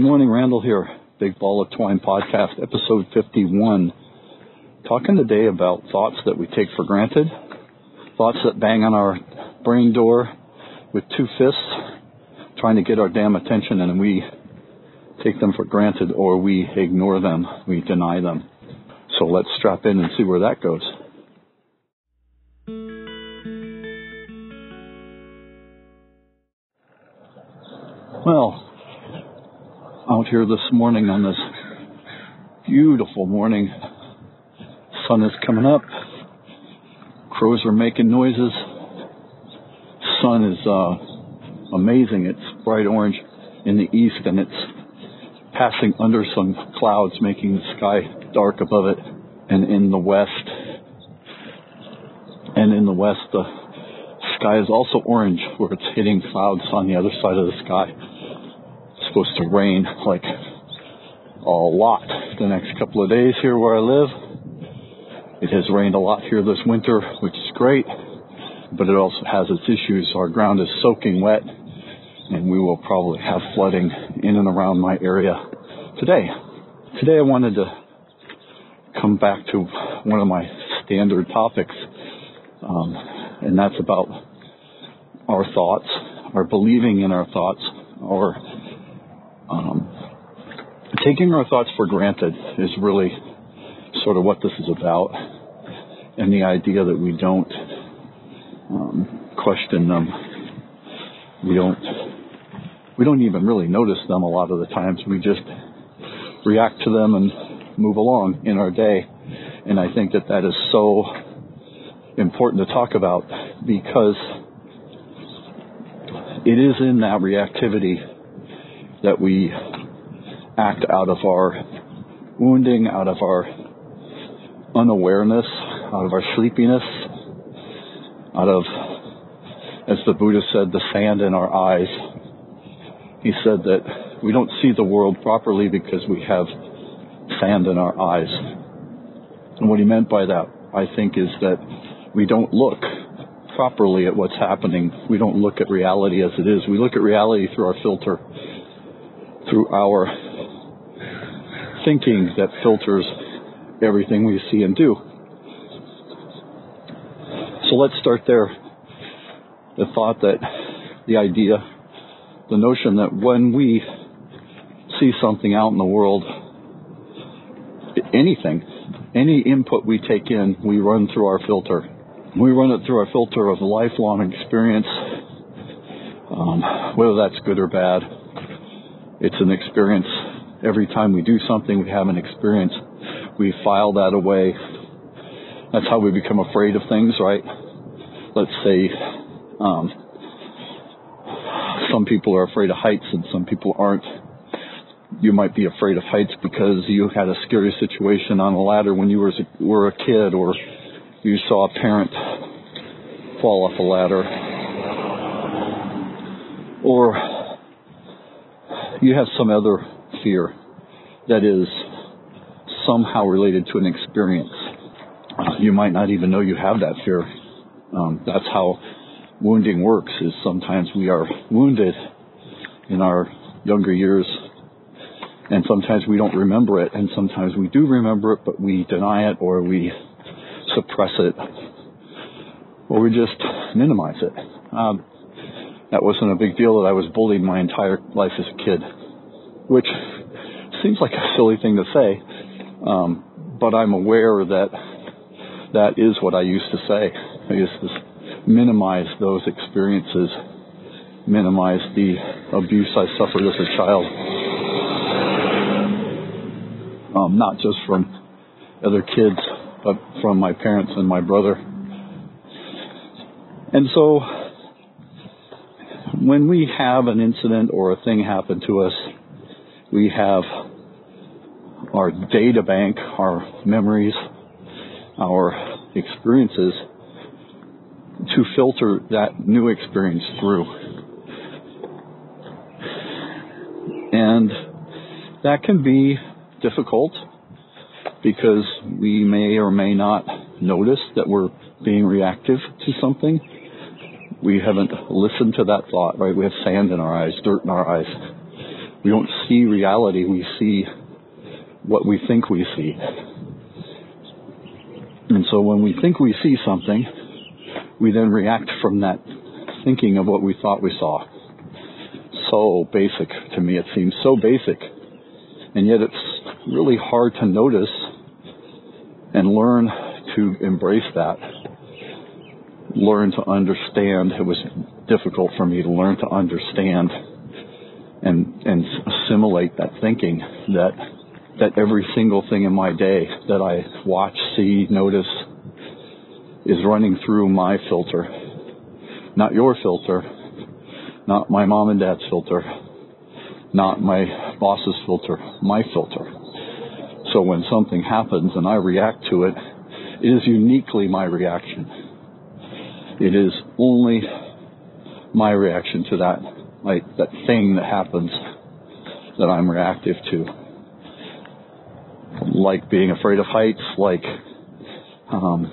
Good morning, Randall here. Big Ball of Twine Podcast, episode 51. Talking today about thoughts that we take for granted, thoughts that bang on our brain door with two fists, trying to get our damn attention, and we take them for granted or we ignore them, we deny them. So let's strap in and see where that goes. Well, here this morning on this beautiful morning. Sun is coming up. Crows are making noises. Sun is uh, amazing. It's bright orange in the east and it's passing under some clouds, making the sky dark above it. And in the west, and in the west, the sky is also orange where it's hitting clouds on the other side of the sky supposed to rain like a lot the next couple of days here where I live. It has rained a lot here this winter, which is great, but it also has its issues. Our ground is soaking wet, and we will probably have flooding in and around my area today. Today I wanted to come back to one of my standard topics, um, and that's about our thoughts, our believing in our thoughts, or um, taking our thoughts for granted is really sort of what this is about, and the idea that we don't um, question them, we don't we don't even really notice them a lot of the times. We just react to them and move along in our day, and I think that that is so important to talk about because it is in that reactivity that we act out of our wounding, out of our unawareness, out of our sleepiness, out of, as the Buddha said, the sand in our eyes. He said that we don't see the world properly because we have sand in our eyes. And what he meant by that, I think, is that we don't look properly at what's happening. We don't look at reality as it is. We look at reality through our filter through our thinking that filters everything we see and do. So let's start there. The thought that the idea, the notion that when we see something out in the world, anything, any input we take in, we run through our filter. We run it through our filter of lifelong experience, um, whether that's good or bad, it's an experience. Every time we do something, we have an experience. We file that away. That's how we become afraid of things, right? Let's say um, some people are afraid of heights and some people aren't. You might be afraid of heights because you had a scary situation on a ladder when you were, were a kid, or you saw a parent fall off a ladder, or you have some other fear that is somehow related to an experience. Uh, you might not even know you have that fear. Um, that's how wounding works. Is sometimes we are wounded in our younger years, and sometimes we don't remember it, and sometimes we do remember it, but we deny it or we suppress it, or we just minimize it. Um, that wasn't a big deal that I was bullied my entire life as a kid, which seems like a silly thing to say, um, but I'm aware that that is what I used to say. I used to minimize those experiences, minimize the abuse I suffered as a child, um, not just from other kids, but from my parents and my brother. And so when we have an incident or a thing happen to us, we have our data bank, our memories, our experiences to filter that new experience through. And that can be difficult because we may or may not notice that we're being reactive to something we haven't listened to that thought, right? We have sand in our eyes, dirt in our eyes. We don't see reality, we see what we think we see. And so when we think we see something, we then react from that thinking of what we thought we saw. So basic to me, it seems so basic. And yet it's really hard to notice and learn to embrace that. Learn to understand. It was difficult for me to learn to understand and, and assimilate that thinking that, that every single thing in my day that I watch, see, notice is running through my filter. Not your filter, not my mom and dad's filter, not my boss's filter, my filter. So when something happens and I react to it, it is uniquely my reaction. It is only my reaction to that, like that thing that happens that I'm reactive to. Like being afraid of heights, like um,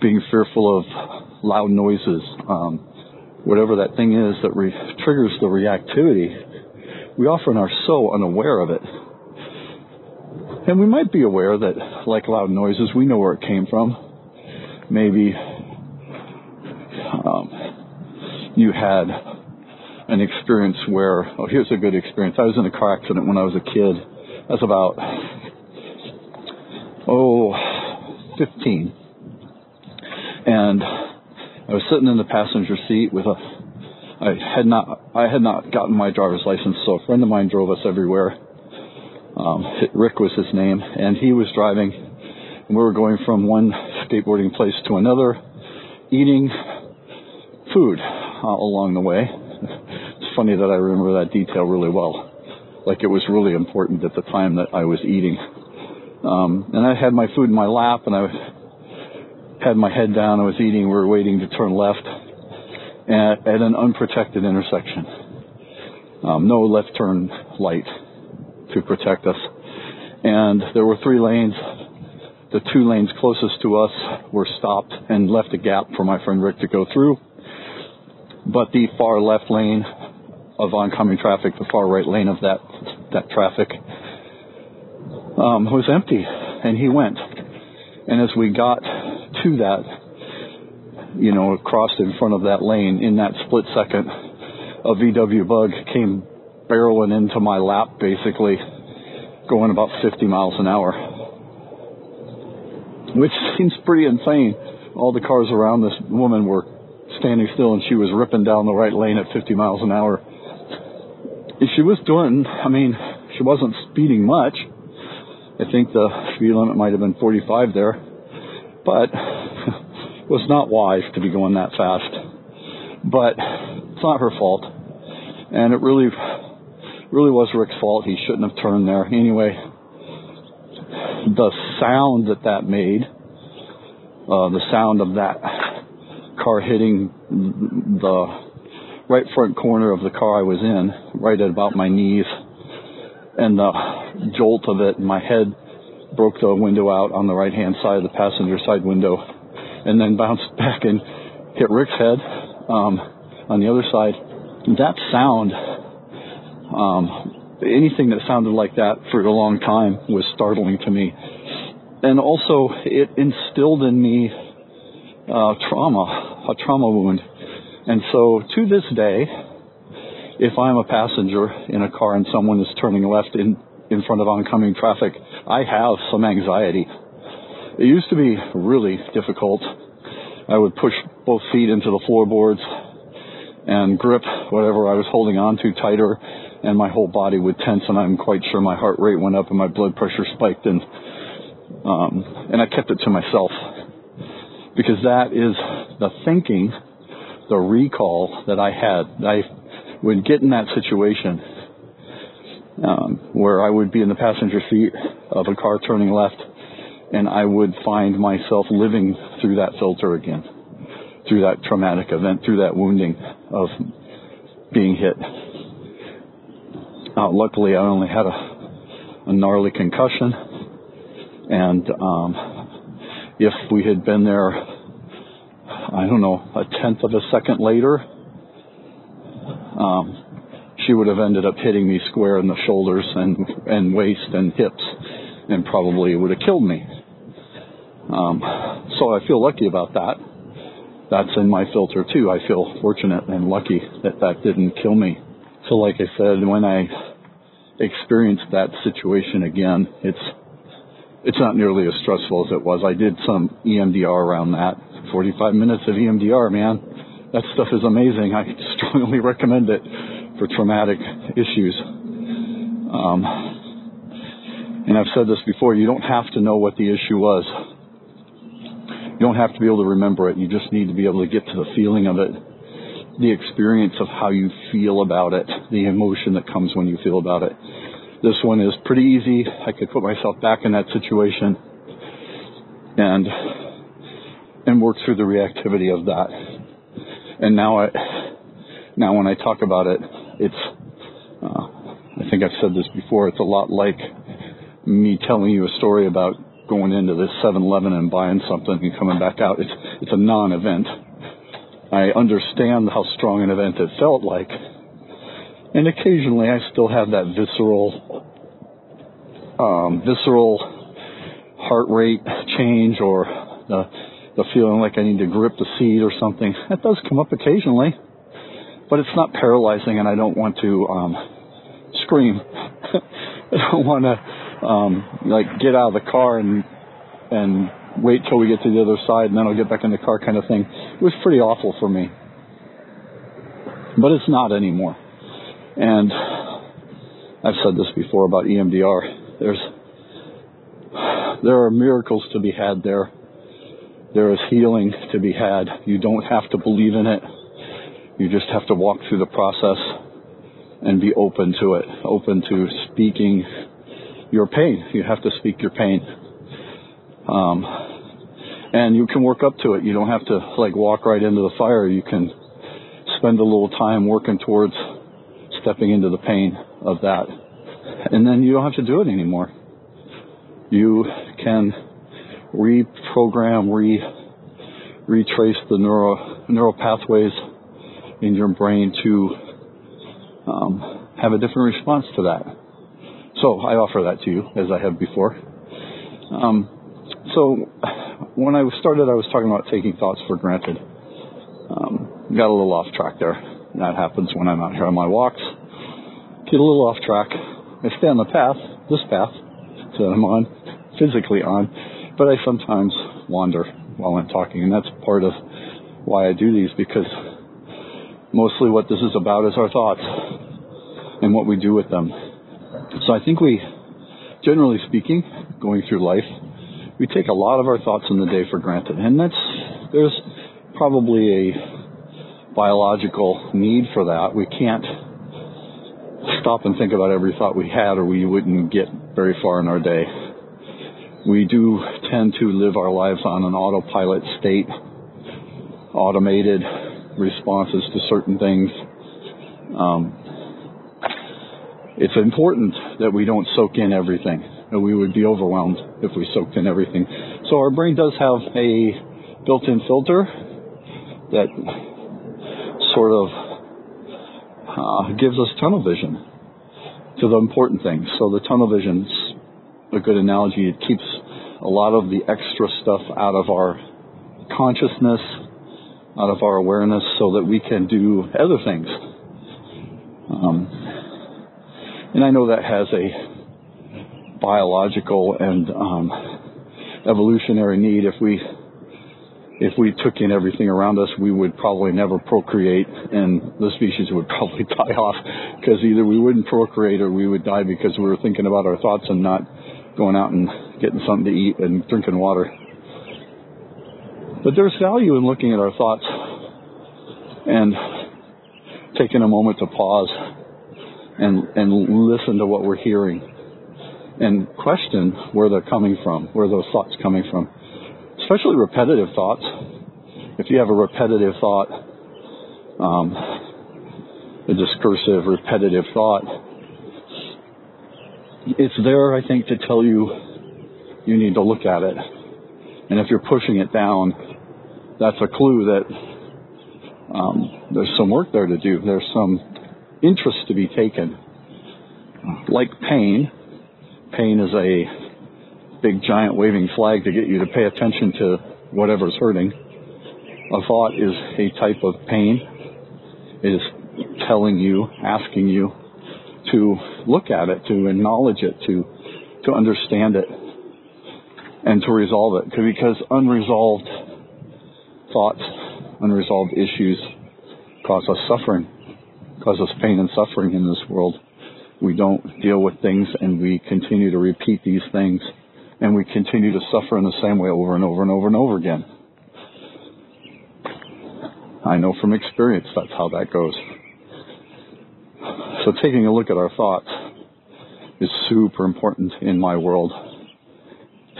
being fearful of loud noises, um, whatever that thing is that re- triggers the reactivity, we often are so unaware of it. And we might be aware that, like loud noises, we know where it came from. Maybe um, you had an experience where, oh, here's a good experience. I was in a car accident when I was a kid. I was about, oh, 15 and I was sitting in the passenger seat with a. I had not I had not gotten my driver's license, so a friend of mine drove us everywhere. Um, Rick was his name, and he was driving, and we were going from one skateboarding place to another, eating food uh, along the way. It's funny that I remember that detail really well, like it was really important at the time that I was eating. Um, and I had my food in my lap, and I had my head down. I was eating. We were waiting to turn left at, at an unprotected intersection. Um, no left turn light to protect us. And there were three lanes. The two lanes closest to us were stopped and left a gap for my friend Rick to go through. But the far left lane of oncoming traffic, the far right lane of that that traffic, um, was empty, and he went. And as we got to that, you know, crossed in front of that lane in that split second, a VW bug came barreling into my lap basically, going about 50 miles an hour. Which seems pretty insane. All the cars around this woman were standing still and she was ripping down the right lane at 50 miles an hour. If she was doing, I mean, she wasn't speeding much. I think the speed limit might have been 45 there but was not wise to be going that fast. But it's not her fault, and it really, really was Rick's fault. He shouldn't have turned there anyway. The sound that that made, uh, the sound of that car hitting the right front corner of the car I was in, right at about my knees, and the jolt of it, my head broke the window out on the right hand side of the passenger side window and then bounced back and hit Rick's head um, on the other side. That sound, um, anything that sounded like that for a long time was startling to me. And also, it instilled in me uh, trauma, a trauma wound. And so, to this day, if I'm a passenger in a car and someone is turning left in in front of oncoming traffic, I have some anxiety. It used to be really difficult. I would push both feet into the floorboards and grip whatever I was holding on to tighter, and my whole body would tense, and I'm quite sure my heart rate went up and my blood pressure spiked, and um, and I kept it to myself because that is the thinking, the recall that I had. I would get in that situation um, where I would be in the passenger seat of a car turning left, and I would find myself living through that filter again, through that traumatic event, through that wounding of being hit. Uh, luckily, I only had a, a gnarly concussion, and um, if we had been there, I don't know, a tenth of a second later, um, she would have ended up hitting me square in the shoulders and and waist and hips, and probably would have killed me. Um, so I feel lucky about that. That's in my filter too. I feel fortunate and lucky that that didn't kill me. So, like I said, when I experienced that situation again, it's it's not nearly as stressful as it was. I did some EMDR around that. 45 minutes of EMDR, man. That stuff is amazing. I strongly recommend it for traumatic issues. Um, and I've said this before, you don't have to know what the issue was. You don't have to be able to remember it. You just need to be able to get to the feeling of it, the experience of how you feel about it, the emotion that comes when you feel about it. This one is pretty easy. I could put myself back in that situation and and work through the reactivity of that. And now I now when I talk about it, it's uh, I think I've said this before. It's a lot like me telling you a story about going into this 7-Eleven and buying something and coming back out. It's it's a non-event. I understand how strong an event it felt like, and occasionally I still have that visceral, um, visceral heart rate change or the feeling like I need to grip the seat or something. That does come up occasionally, but it's not paralyzing and I don't want to, um, scream. I don't want to, um, like get out of the car and, and wait till we get to the other side and then I'll get back in the car kind of thing. It was pretty awful for me. But it's not anymore. And I've said this before about EMDR. There's there are miracles to be had there. There is healing to be had. You don't have to believe in it. You just have to walk through the process and be open to it, open to speaking your pain. You have to speak your pain. Um, and you can work up to it. You don't have to like walk right into the fire. You can spend a little time working towards stepping into the pain of that. And then you don't have to do it anymore. You can reprogram, re, retrace the neural, neural pathways in your brain to um, have a different response to that. So I offer that to you as I have before. Um, so when I started, I was talking about taking thoughts for granted. Um, got a little off track there. That happens when I'm out here on my walks. Get a little off track. I stay on the path, this path that I'm on, physically on, but I sometimes wander while I'm talking, and that's part of why I do these because mostly what this is about is our thoughts and what we do with them. So I think we, generally speaking, going through life, we take a lot of our thoughts in the day for granted, and that's there's probably a biological need for that. We can't stop and think about every thought we had, or we wouldn't get very far in our day. We do tend to live our lives on an autopilot state, automated responses to certain things. Um, it's important that we don't soak in everything. We would be overwhelmed if we soaked in everything. So our brain does have a built-in filter that sort of uh, gives us tunnel vision to the important things. So the tunnel vision's a good analogy. It keeps a lot of the extra stuff out of our consciousness, out of our awareness, so that we can do other things. Um, and I know that has a biological and um, evolutionary need. If we if we took in everything around us, we would probably never procreate, and the species would probably die off because either we wouldn't procreate or we would die because we were thinking about our thoughts and not going out and getting something to eat and drinking water. But there's value in looking at our thoughts and taking a moment to pause and and listen to what we're hearing and question where they're coming from, where those thoughts coming from especially repetitive thoughts. If you have a repetitive thought, um, a discursive, repetitive thought, it's there, I think, to tell you you need to look at it. And if you're pushing it down, that's a clue that um, there's some work there to do. There's some interest to be taken. Like pain, pain is a big giant waving flag to get you to pay attention to whatever's hurting. A thought is a type of pain. It is telling you, asking you to look at it, to acknowledge it, to to understand it, and to resolve it. Because unresolved thoughts, unresolved issues cause us suffering, cause us pain and suffering in this world. We don't deal with things and we continue to repeat these things and we continue to suffer in the same way over and over and over and over again. I know from experience that's how that goes. So taking a look at our thoughts is super important in my world.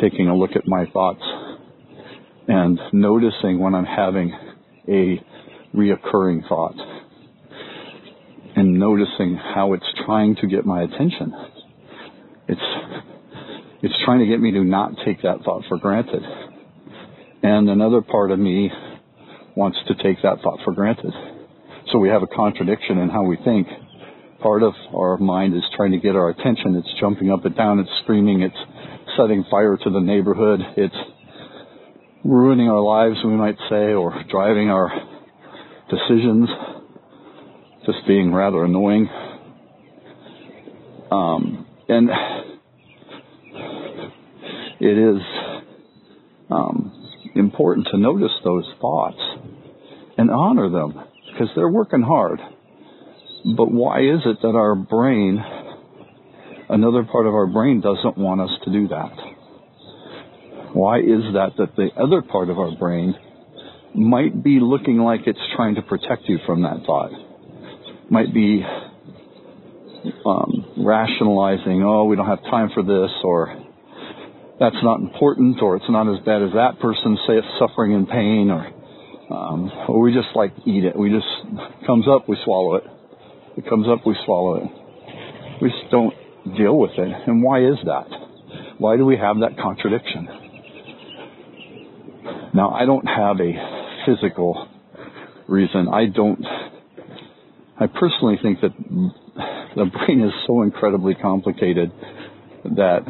Taking a look at my thoughts and noticing when I'm having a reoccurring thought and noticing how it's trying to get my attention. It's it's trying to get me to not take that thought for granted. And another part of me wants to take that thought for granted. So we have a contradiction in how we think. Part of our mind is trying to get our attention. It's jumping up and down. It's screaming. It's setting fire to the neighborhood. It's ruining our lives, we might say, or driving our decisions, just being rather annoying. Um, and it is um, important to notice those thoughts and honor them because they're working hard. But why is it that our brain, another part of our brain, doesn't want us to do that? Why is that that the other part of our brain might be looking like it's trying to protect you from that thought? Might be um, rationalizing, oh, we don't have time for this, or that's not important, or it's not as bad as that person say it's suffering and pain, or um, or we just like eat it. We just comes up, we swallow it. It comes up, we swallow it. We just don't deal with it. And why is that? Why do we have that contradiction? Now, I don't have a physical reason. I don't. I personally think that the brain is so incredibly complicated that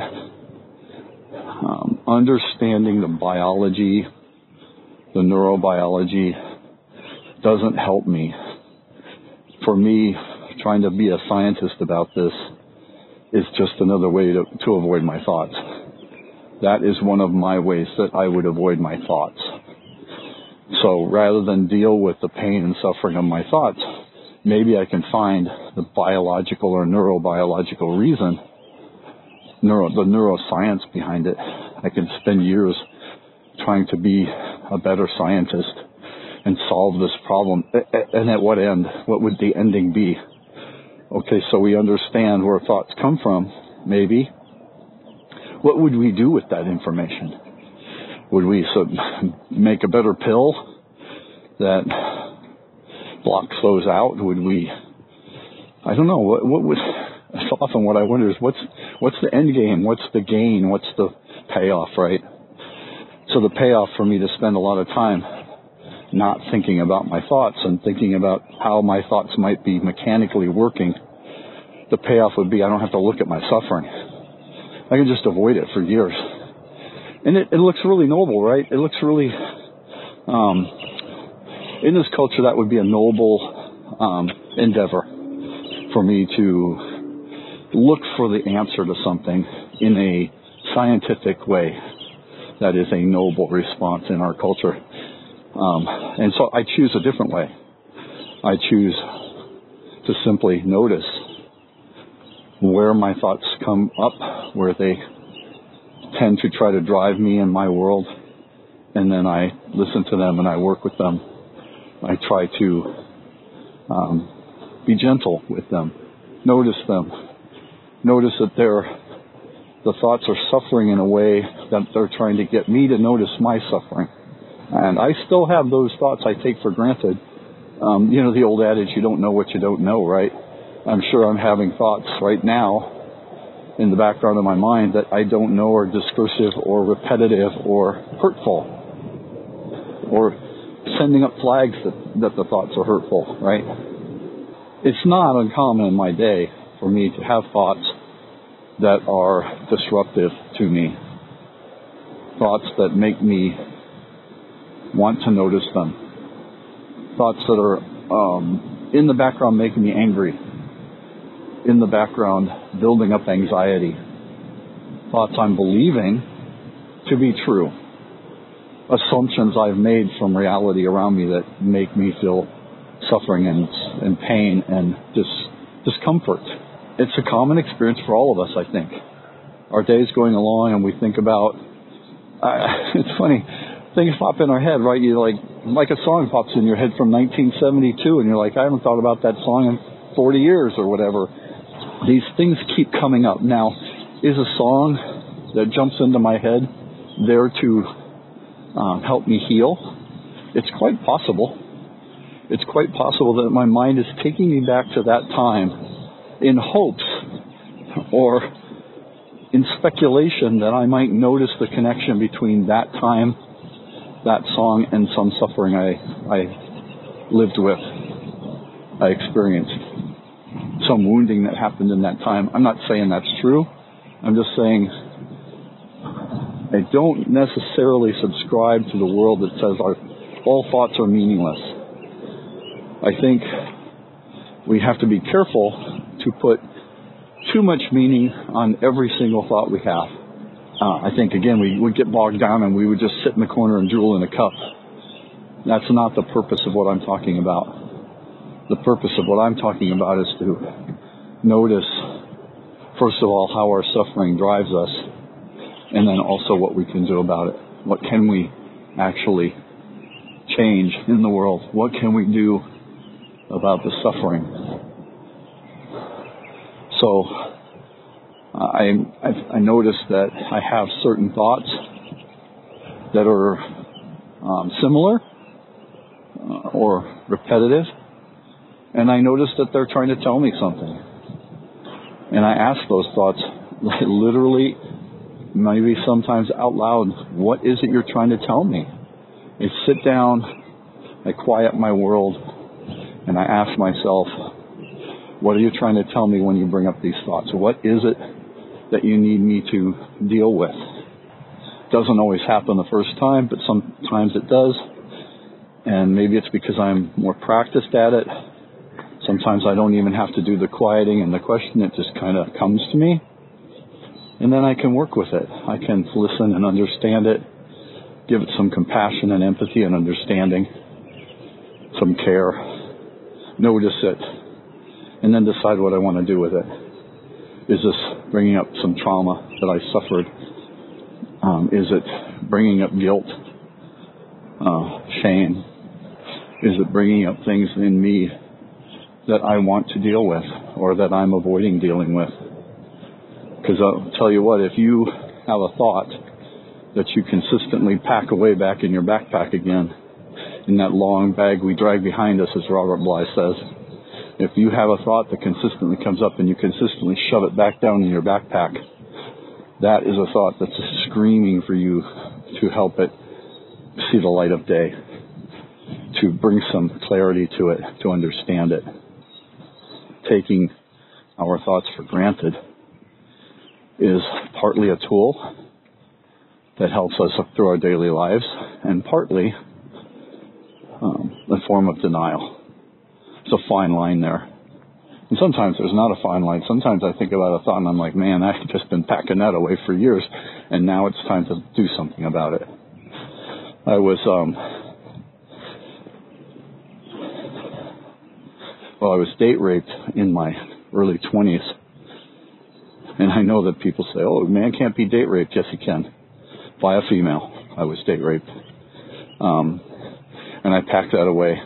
um, understanding the biology, the neurobiology, doesn't help me. For me, trying to be a scientist about this is just another way to, to avoid my thoughts. That is one of my ways that I would avoid my thoughts. So rather than deal with the pain and suffering of my thoughts, maybe I can find the biological or neurobiological reason neuro, the neuroscience behind it. I can spend years trying to be a better scientist and solve this problem. And at what end? What would the ending be? Okay, so we understand where thoughts come from, maybe. What would we do with that information? Would we make a better pill that blocks those out? Would we? I don't know. What, what would? often what I wonder is what's what's the end game? What's the gain? What's the payoff? Right. So the payoff for me to spend a lot of time not thinking about my thoughts and thinking about how my thoughts might be mechanically working, the payoff would be I don't have to look at my suffering. I can just avoid it for years. And it, it looks really noble, right? It looks really, um, in this culture, that would be a noble um, endeavor for me to look for the answer to something in a scientific way. That is a noble response in our culture. Um, and so I choose a different way. I choose to simply notice where my thoughts come up, where they tend to try to drive me in my world, and then I listen to them and I work with them. I try to um, be gentle with them, notice them, notice that they're, the thoughts are suffering in a way that they're trying to get me to notice my suffering. And I still have those thoughts I take for granted. Um, you know, the old adage, you don't know what you don't know, right? I'm sure I'm having thoughts right now in the background of my mind that I don't know are discursive or repetitive or hurtful or sending up flags that, that the thoughts are hurtful, right? it's not uncommon in my day for me to have thoughts that are disruptive to me. Thoughts that make me want to notice them. Thoughts that are um, in the background making me angry. In the background building up anxiety. Thoughts I'm believing to be true. Assumptions I've made from reality around me that make me feel suffering and, and pain and dis- discomfort. It's a common experience for all of us, I think. Our day's going along and we think about, uh, it's funny, things pop in our head, right? You like, like a song pops in your head from 1972 and you're like, I haven't thought about that song in 40 years or whatever. These things keep coming up. Now, is a song that jumps into my head there to um, help me heal? It's quite possible it's quite possible that my mind is taking me back to that time in hopes or in speculation that I might notice the connection between that time, that song, and some suffering I, I lived with, I experienced. Some wounding that happened in that time. I'm not saying that's true. I'm just saying I don't necessarily subscribe to the world that says our, all thoughts are meaningless. I think we have to be careful to put too much meaning on every single thought we have. Uh, I think again we would get bogged down and we would just sit in the corner and drool in a cup. That's not the purpose of what I'm talking about. The purpose of what I'm talking about is to notice, first of all, how our suffering drives us, and then also what we can do about it. What can we actually change in the world? What can we do about the suffering. So I, I, I noticed that I have certain thoughts that are um, similar uh, or repetitive, and I notice that they're trying to tell me something. And I ask those thoughts literally, maybe sometimes out loud, what is it you're trying to tell me? I sit down, I quiet my world, and I ask myself, what are you trying to tell me when you bring up these thoughts? What is it that you need me to deal with? Doesn't always happen the first time, but sometimes it does. And maybe it's because I'm more practiced at it. Sometimes I don't even have to do the quieting and the question, it just kind of comes to me. And then I can work with it. I can listen and understand it, give it some compassion and empathy and understanding, some care notice it, and then decide what I want to do with it. Is this bringing up some trauma that I suffered? Um, is it bringing up guilt, uh, shame? Is it bringing up things in me that I want to deal with or that I'm avoiding dealing with? Because I'll tell you what, if you have a thought that you consistently pack away back in your backpack again, in that long bag we drag behind us, as Robert Bly says. If you have a thought that consistently comes up and you consistently shove it back down in your backpack, that is a thought that's screaming for you to help it see the light of day, to bring some clarity to it, to understand it. Taking our thoughts for granted is partly a tool that helps us through our daily lives, and partly um, a form of denial. It's a fine line there. And sometimes there's not a fine line. Sometimes I think about a thought and I'm like, man, I've just been packing that away for years, and now it's time to do something about it. I was, um, well, I was date raped in my early 20s. And I know that people say, oh, man can't be date raped. Yes, he can. By a female. I was date raped. Um, and I packed that away.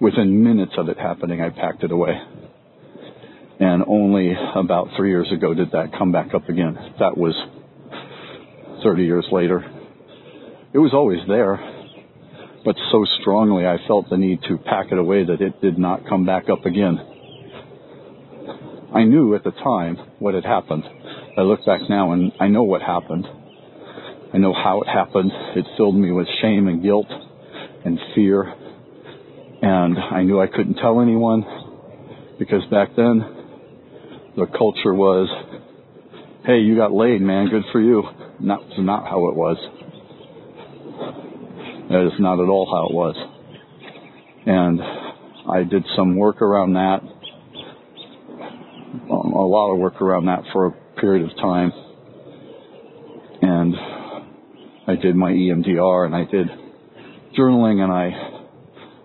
Within minutes of it happening, I packed it away. And only about three years ago did that come back up again. That was 30 years later. It was always there, but so strongly I felt the need to pack it away that it did not come back up again. I knew at the time what had happened. I look back now and I know what happened. I know how it happened. It filled me with shame and guilt and fear. And I knew I couldn't tell anyone. Because back then, the culture was, hey, you got laid, man, good for you. And that was not how it was. That is not at all how it was. And I did some work around that, um, a lot of work around that for a period of time. And I did my EMDR and I did journaling and I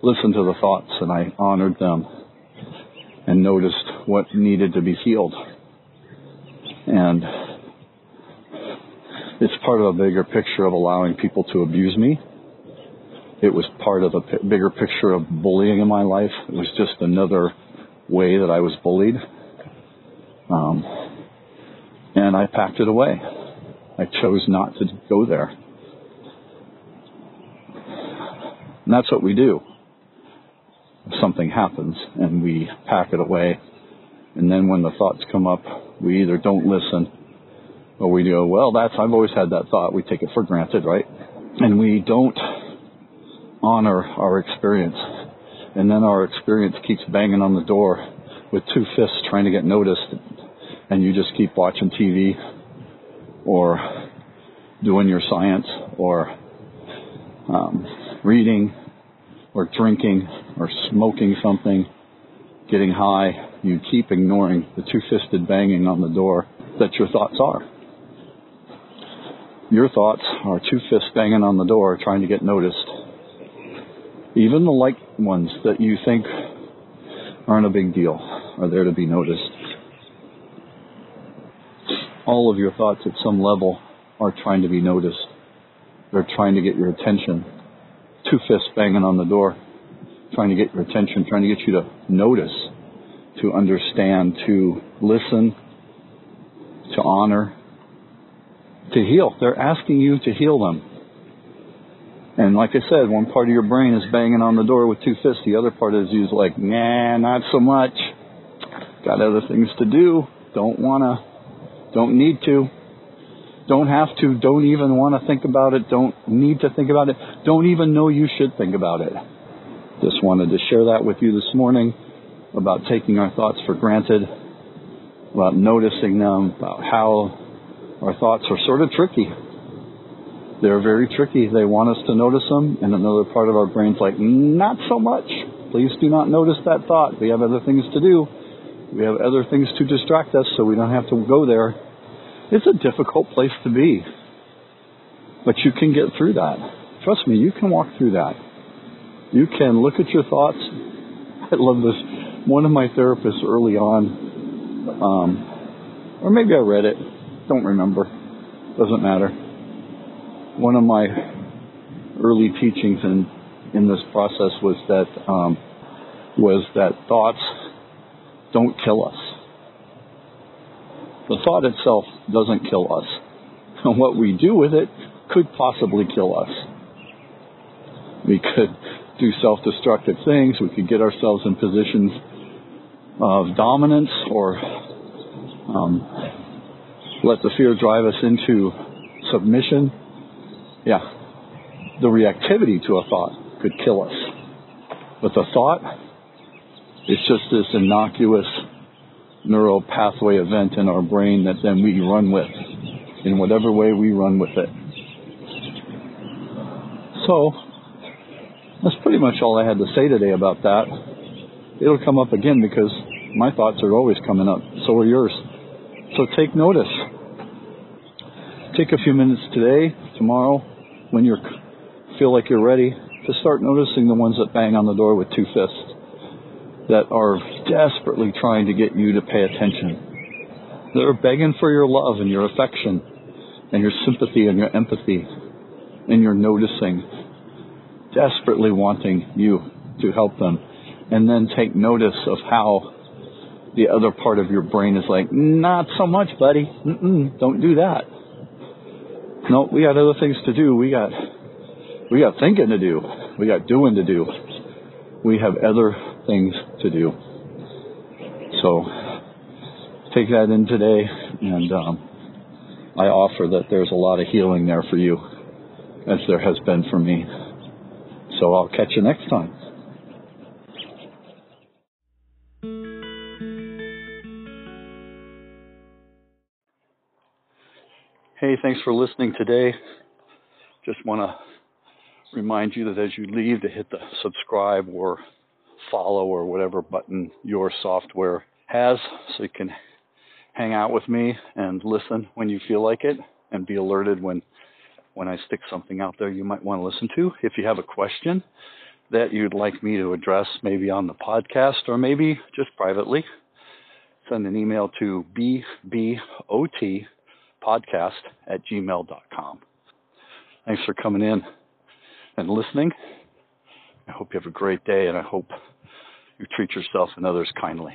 listened to the thoughts and I honored them and noticed what needed to be healed. And it's part of a bigger picture of allowing people to abuse me. It was part of a p- bigger picture of bullying in my life. It was just another way that I was bullied. Um, and I packed it away. I chose not to go there. And that's what we do. Something happens and we pack it away, and then when the thoughts come up, we either don't listen or we go, well, that's, I've always had that thought. We take it for granted, right? And we don't honor our experience. And then our experience keeps banging on the door with two fists trying to get noticed. And you just keep watching TV or doing your science or um, reading or drinking or smoking something, getting high. You keep ignoring the two fisted banging on the door that your thoughts are. Your thoughts are two fists banging on the door trying to get noticed. Even the light ones that you think aren't a big deal are there to be noticed. All of your thoughts at some level are trying to be noticed. They're trying to get your attention. Two fists banging on the door, trying to get your attention, trying to get you to notice, to understand, to listen, to honor, to heal. They're asking you to heal them. And like I said, one part of your brain is banging on the door with two fists. The other part is you like, nah, not so much. Got other things to do. Don't wanna. Don't need to. Don't have to. Don't even want to think about it. Don't need to think about it. Don't even know you should think about it. Just wanted to share that with you this morning about taking our thoughts for granted, about noticing them, about how our thoughts are sort of tricky. They're very tricky. They want us to notice them, and another part of our brain's like, not so much. Please do not notice that thought. We have other things to do. We have other things to distract us, so we don't have to go there. It's a difficult place to be. But you can get through that. Trust me, you can walk through that. You can look at your thoughts. I love this. One of my therapists early on, um, or maybe I read it, don't remember, doesn't matter one of my early teachings in in this process was that um, was that thoughts don't kill us. The thought itself doesn't kill us. And what we do with it could possibly kill us. We could do self-destructive things. We could get ourselves in positions of dominance or um, let the fear drive us into submission yeah. The reactivity to a thought could kill us. But the thought is just this innocuous neural pathway event in our brain that then we run with in whatever way we run with it. So, pretty much all I had to say today about that. It'll come up again because my thoughts are always coming up. So are yours. So take notice. Take a few minutes today, tomorrow, when you feel like you're ready to start noticing the ones that bang on the door with two fists that are desperately trying to get you to pay attention. They're begging for your love and your affection and your sympathy and your empathy and your noticing, desperately wanting you to help them. And then take notice of how the other part of your brain is like, not so much, buddy. Mm-mm, don't do that. No, we got other things to do. We got we got thinking to do. We got doing to do. We have other things to do. So take that in today, and um, I offer that there's a lot of healing there for you, as there has been for me. So I'll catch you next time. Hey, thanks for listening today. Just want to remind you that as you leave, to hit the subscribe or follow or whatever button your software has so you can hang out with me and listen when you feel like it and be alerted when when I stick something out there you might want to listen to. If you have a question that you'd like me to address maybe on the podcast or maybe just privately, send an email to bbot podcast at gmail.com. Thanks for coming in and listening. I hope you have a great day and I hope you treat yourself and others kindly.